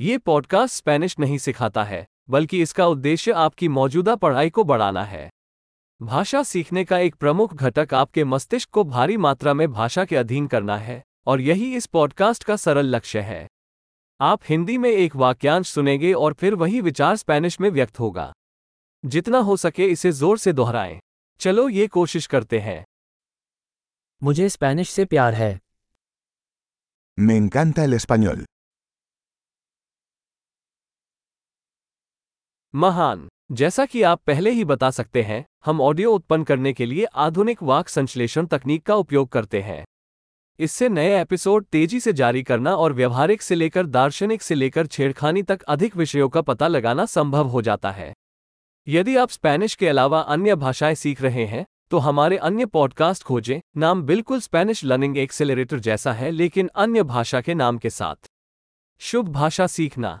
ये podcast Spanish नहीं सिखाता है बल्कि इसका उद्देश्य आपकी मौजूदा पढ़ाई को बढ़ाना है। भाषा सीखने का एक प्रमुख घटक आपके मस्तिष्क को भारी मात्रा में भाषा के अधीन करना है और यही इस पॉडकास्ट का सरल लक्ष्य है। आप हिंदी में एक वाक्यांश सुनेंगे और फिर वही विचार स्पेनिश में व्यक्त होगा। जितना हो सके इसे ज़ोर से दोहराएँ। चलो ये कोशिश करते हैं। मुझे स्पेनिश से प्यार है। Me encanta el español. महान। जैसा कि आप पहले ही बता सकते हैं, हम ऑडियो उत्पन्न करने के लिए आधुनिक वाक संश्लेषण तकनीक का उपयोग करते हैं। इससे नए एपिसोड तेज़ी से जारी करना और व्यवहारिक से लेकर दार्शनिक से लेकर छेड़खानी तक अधिक विषयों का पता लगाना संभव हो जाता है। यदि आप स्पेनिश के अलावा अन्य भाषाएँ सीख रहे हैं तो हमारे अन्य पॉडकास्ट खोजें, नाम बिल्कुल स्पेनिश लर्निंग एक्सेलरेटर जैसा है, लेकिन अन्य भाषा के नाम के साथ। शुभ भाषा सीखना।